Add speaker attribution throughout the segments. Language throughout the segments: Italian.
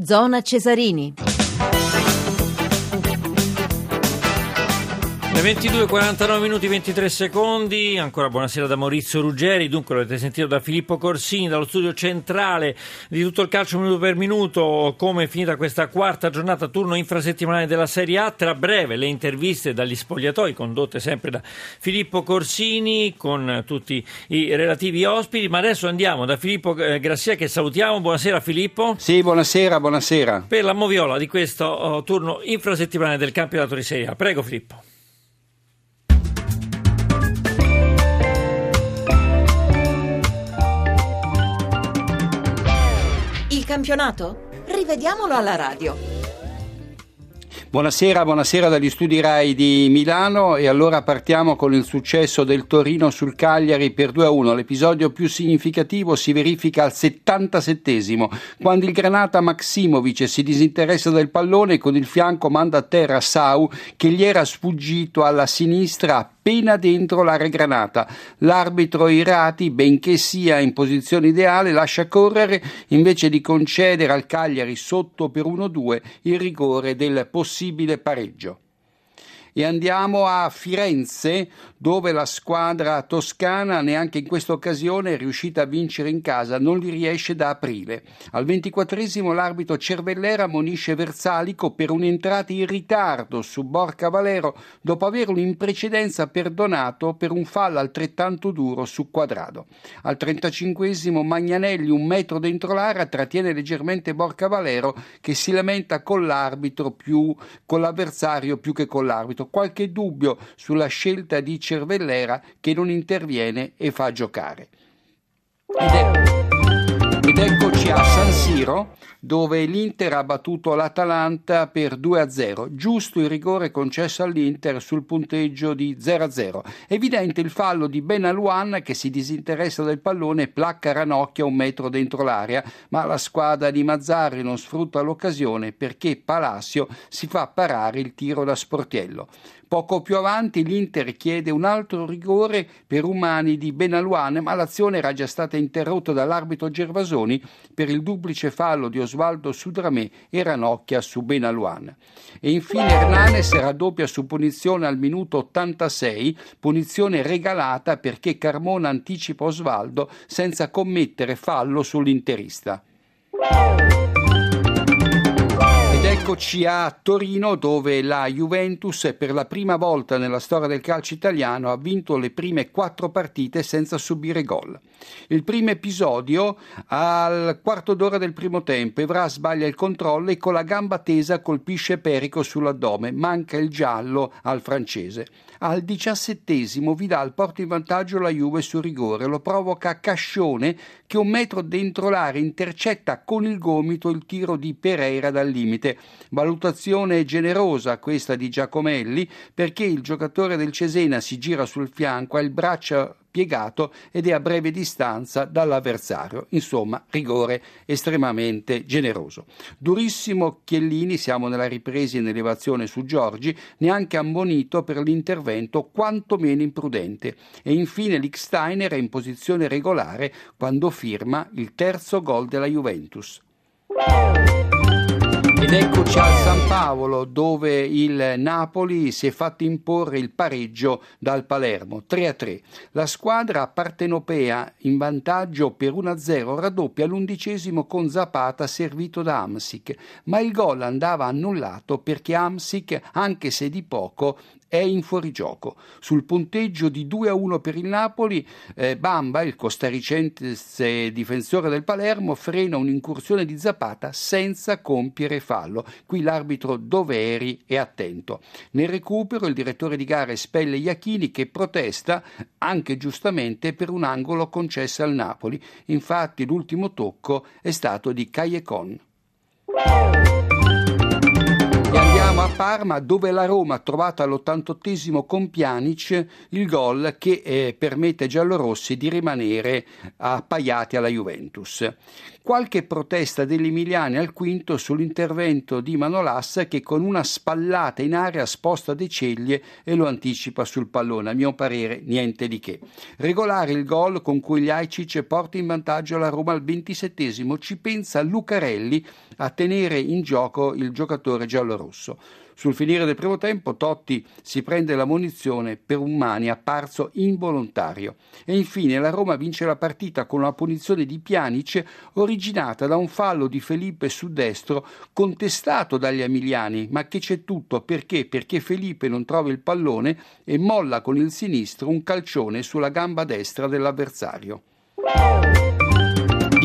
Speaker 1: Zona Cesarini.
Speaker 2: Le 22.49 minuti 23 secondi, ancora buonasera da Maurizio Ruggeri, dunque l'avete sentito da Filippo Corsini, dallo studio centrale di tutto il calcio minuto per minuto, come è finita questa quarta giornata turno infrasettimanale della Serie A, tra breve le interviste dagli spogliatoi condotte sempre da Filippo Corsini con tutti i relativi ospiti, ma adesso andiamo da Filippo eh, Grassia che salutiamo, buonasera Filippo.
Speaker 3: Sì, buonasera, buonasera.
Speaker 2: Per la moviola di questo oh, turno infrasettimanale del campionato di Serie A, prego Filippo.
Speaker 1: Campionato? Rivediamolo alla radio.
Speaker 3: Buonasera, buonasera dagli studi RAI di Milano e allora partiamo con il successo del Torino sul Cagliari per 2-1. L'episodio più significativo si verifica al 77esimo, quando il Granata Maximovic si disinteressa del pallone e con il fianco manda a terra Sau che gli era sfuggito alla sinistra appena dentro l'area granata. L'arbitro Irati, benché sia in posizione ideale, lascia correre invece di concedere al Cagliari sotto per 1-2 il rigore del possibile pareggio e andiamo a Firenze dove la squadra toscana neanche in questa occasione è riuscita a vincere in casa, non li riesce da aprile. Al ventiquattresimo l'arbitro Cervellera ammonisce Versalico per un'entrata in ritardo su Borca Valero dopo averlo in precedenza perdonato per un fallo altrettanto duro su Quadrado. Al trentacinquesimo Magnanelli un metro dentro l'area trattiene leggermente Borca Valero che si lamenta con l'arbitro più con l'avversario più che con l'arbitro qualche dubbio sulla scelta di Cervellera che non interviene e fa giocare. Ed, ed eccoci a San Siro dove l'Inter ha battuto l'Atalanta per 2-0, giusto il rigore concesso all'Inter sul punteggio di 0-0. Evidente il fallo di Benaluan che si disinteressa del pallone e placca Ranocchia un metro dentro l'area, ma la squadra di Mazzarri non sfrutta l'occasione perché Palacio si fa parare il tiro da sportiello. Poco più avanti l'Inter chiede un altro rigore per umani di Benaluan, ma l'azione era già stata interrotta dall'arbitro Gervasoni per il duplice fallo di Osvaldo Sudramè e Ranocchia su Benaluan. E infine Hernanes raddoppia su punizione al minuto 86, punizione regalata perché Carmona anticipa Osvaldo senza commettere fallo sull'interista. Eccoci a Torino dove la Juventus per la prima volta nella storia del calcio italiano ha vinto le prime quattro partite senza subire gol. Il primo episodio al quarto d'ora del primo tempo Evra sbaglia il controllo e con la gamba tesa colpisce Perico sull'addome, manca il giallo al francese. Al diciassettesimo Vidal porta in vantaggio la Juve sul rigore, lo provoca Cascione che un metro dentro l'area intercetta con il gomito il tiro di Pereira dal limite. Valutazione generosa questa di Giacomelli perché il giocatore del Cesena si gira sul fianco, ha il braccio piegato ed è a breve distanza dall'avversario. Insomma, rigore estremamente generoso. Durissimo Chiellini, siamo nella ripresa in elevazione su Giorgi, neanche ammonito per l'intervento quantomeno imprudente. E infine Licksteiner è in posizione regolare quando firma il terzo gol della Juventus. Ed eccoci al San Paolo dove il Napoli si è fatto imporre il pareggio dal Palermo 3-3. La squadra partenopea in vantaggio per 1-0 raddoppia all'undicesimo con Zapata servito da Amsic, ma il gol andava annullato perché Amsic, anche se di poco, è in fuorigioco. Sul punteggio di 2 a 1 per il Napoli, eh, Bamba, il costarricense difensore del Palermo, frena un'incursione di Zapata senza compiere fallo. Qui l'arbitro Doveri è attento. Nel recupero il direttore di gara espelle Iachini che protesta, anche giustamente, per un angolo concesso al Napoli. Infatti l'ultimo tocco è stato di Callecon. Siamo a Parma dove la Roma ha trovato all'88 con Pjanic il gol che eh, permette ai giallorossi di rimanere appaiati alla Juventus. qualche protesta degli emiliani al quinto sull'intervento di Manolas che con una spallata in aria sposta De Ceglie e lo anticipa sul pallone. A mio parere niente di che. Regolare il gol con cui gli Aicic porta in vantaggio la Roma al ventisettesimo ci pensa Lucarelli a tenere in gioco il giocatore giallorosso. Sul finire del primo tempo Totti si prende la munizione per un mani apparso involontario. E infine la Roma vince la partita con una punizione di Pjanic originata da un fallo di Felipe su destro contestato dagli emiliani. Ma che c'è tutto? Perché? Perché Felipe non trova il pallone e molla con il sinistro un calcione sulla gamba destra dell'avversario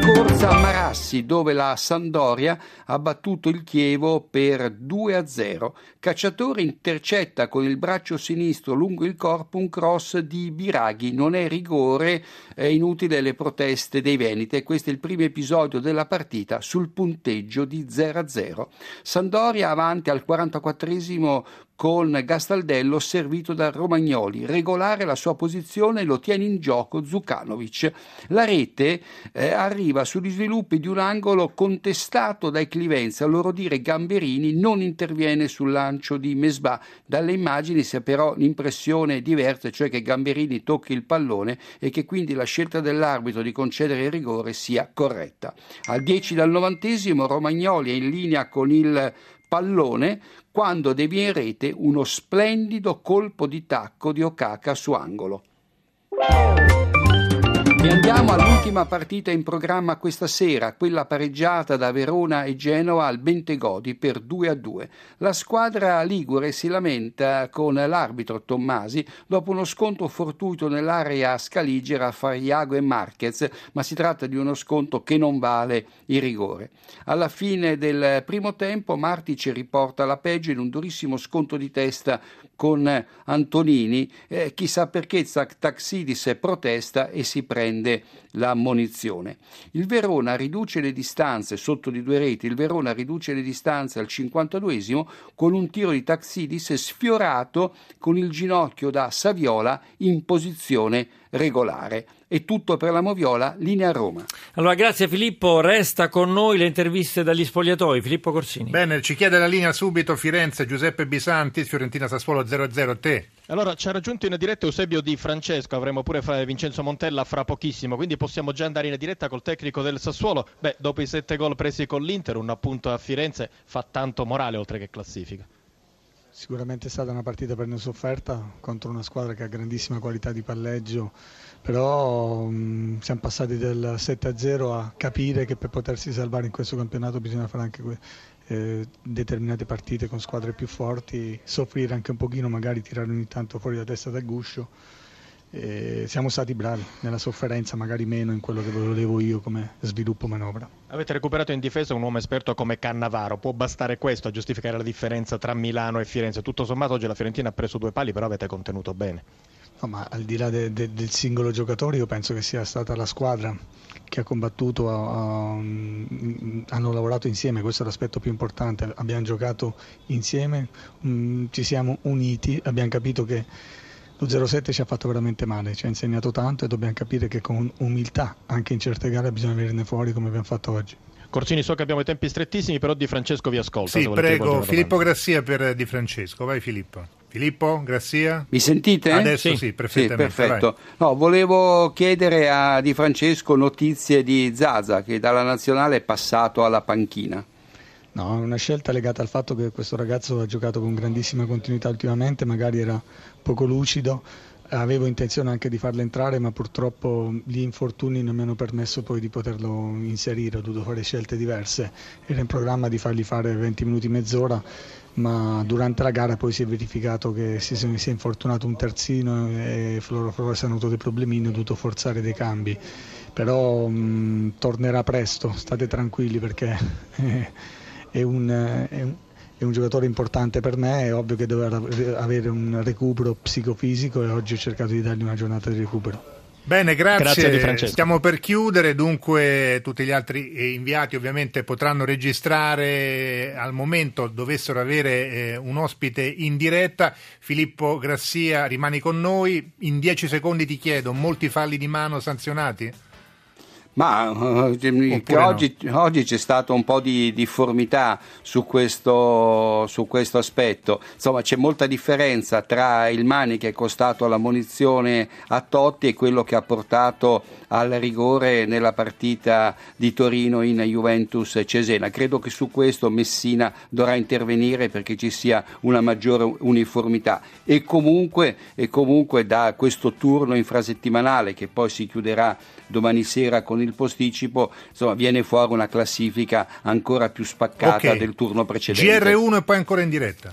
Speaker 3: corsa a Marassi dove la Sandoria ha battuto il Chievo per 2 a 0. Cacciatore intercetta con il braccio sinistro lungo il corpo un cross di Biraghi. Non è rigore, è inutile le proteste dei Veneti. Questo è il primo episodio della partita sul punteggio di 0 a 0. Sandoria avanti al 44 con Gastaldello servito da Romagnoli. Regolare la sua posizione lo tiene in gioco Zukanovic. La rete eh, arriva sugli sviluppi di un angolo contestato dai Clivenza. A loro dire Gamberini non interviene sul lancio di Mesbah. Dalle immagini si ha però l'impressione diversa, cioè che Gamberini tocchi il pallone e che quindi la scelta dell'arbitro di concedere il rigore sia corretta. Al 10 dal novantesimo Romagnoli è in linea con il pallone quando devia in rete uno splendido colpo di tacco di Okaka su angolo. E andiamo all'ultima partita in programma questa sera, quella pareggiata da Verona e Genova al Bentegodi per 2 a 2. La squadra ligure si lamenta con l'arbitro Tommasi dopo uno scontro fortuito nell'area scaligera fra Iago e Marquez, ma si tratta di uno scontro che non vale il rigore. Alla fine del primo tempo Martic riporta la peggio in un durissimo scontro di testa con Antonini, eh, chissà perché Taxidis protesta e si prende prende l'ammonizione. Il Verona riduce le distanze sotto di due reti, il Verona riduce le distanze al 52esimo con un tiro di Taxidis sfiorato con il ginocchio da Saviola in posizione regolare. È tutto per la Moviola, linea Roma.
Speaker 2: Allora, grazie Filippo. Resta con noi le interviste dagli spogliatoi. Filippo Corsini.
Speaker 4: Bene, ci chiede la linea subito Firenze, Giuseppe Bisanti, Fiorentina Sassuolo 0-0. Te.
Speaker 5: Allora, ci ha raggiunto in diretta Eusebio Di Francesco, avremo pure Vincenzo Montella fra pochissimo, quindi possiamo già andare in diretta col tecnico del Sassuolo. Beh, dopo i sette gol presi con l'Inter, un appunto a Firenze fa tanto morale oltre che classifica.
Speaker 6: Sicuramente è stata una partita per noi sofferta contro una squadra che ha grandissima qualità di palleggio, però mh, siamo passati dal 7-0 a capire che per potersi salvare in questo campionato bisogna fare anche eh, determinate partite con squadre più forti, soffrire anche un pochino, magari tirare ogni tanto fuori la testa dal guscio e siamo stati bravi nella sofferenza, magari meno in quello che volevo io come sviluppo manovra.
Speaker 5: Avete recuperato in difesa un uomo esperto come Cannavaro, può bastare questo a giustificare la differenza tra Milano e Firenze? Tutto sommato oggi la Fiorentina ha preso due pali, però avete contenuto bene.
Speaker 6: No, ma al di là de, de, del singolo giocatore, io penso che sia stata la squadra che ha combattuto, a, a, hanno lavorato insieme, questo è l'aspetto più importante. Abbiamo giocato insieme, mh, mm, ci siamo uniti, abbiamo capito che lo 07 ci ha fatto veramente male, ci ha insegnato tanto e dobbiamo capire che con umiltà anche in certe gare bisogna venirne fuori come abbiamo fatto oggi.
Speaker 5: Corsini, so che abbiamo i tempi strettissimi, però Di Francesco vi ascolta.
Speaker 4: Sì, prego, Filippo Grassia per Di Francesco. Vai Filippo. Filippo, Grassia?
Speaker 3: Mi sentite?
Speaker 4: Adesso sì, sì perfettamente.
Speaker 3: Sì, perfetto. No, volevo chiedere a Di Francesco notizie di Zaza, che dalla nazionale è passato alla panchina.
Speaker 6: No, è una scelta legata al fatto che questo ragazzo ha giocato con grandissima continuità ultimamente, magari era poco lucido, avevo intenzione anche di farlo entrare ma purtroppo gli infortuni non mi hanno permesso poi di poterlo inserire, ho dovuto fare scelte diverse, era in programma di fargli fare 20 minuti, mezz'ora ma durante la gara poi si è verificato che si, si è infortunato un terzino e Floro Flores ha avuto dei problemini, ho dovuto forzare dei cambi, però mh, tornerà presto, state tranquilli perché... è un, è un, è un giocatore importante per me, è ovvio che deve avere un recupero psicofisico e oggi ho cercato di dargli una giornata di recupero.
Speaker 4: Bene, grazie. grazie Stiamo per chiudere, dunque tutti gli altri eh, inviati ovviamente potranno registrare al momento dovessero avere eh, un ospite in diretta. Filippo Grassia rimani con noi. In dieci secondi ti chiedo, molti falli di mano sanzionati?
Speaker 3: Ma uh, oggi, no? oggi, c'è stata un po' di difformità su questo, su questo, aspetto. Insomma, c'è molta differenza tra il Mani che è costato la munizione a Totti e quello che ha portato al rigore nella partita di Torino in Juventus Cesena. Credo che su questo Messina dovrà intervenire perché ci sia una maggiore uniformità. E comunque, e comunque da questo turno infrasettimanale che poi si chiuderà domani sera con il posticipo, insomma, viene fuori una classifica ancora più spaccata okay. del turno precedente.
Speaker 4: GR1 e poi ancora in diretta.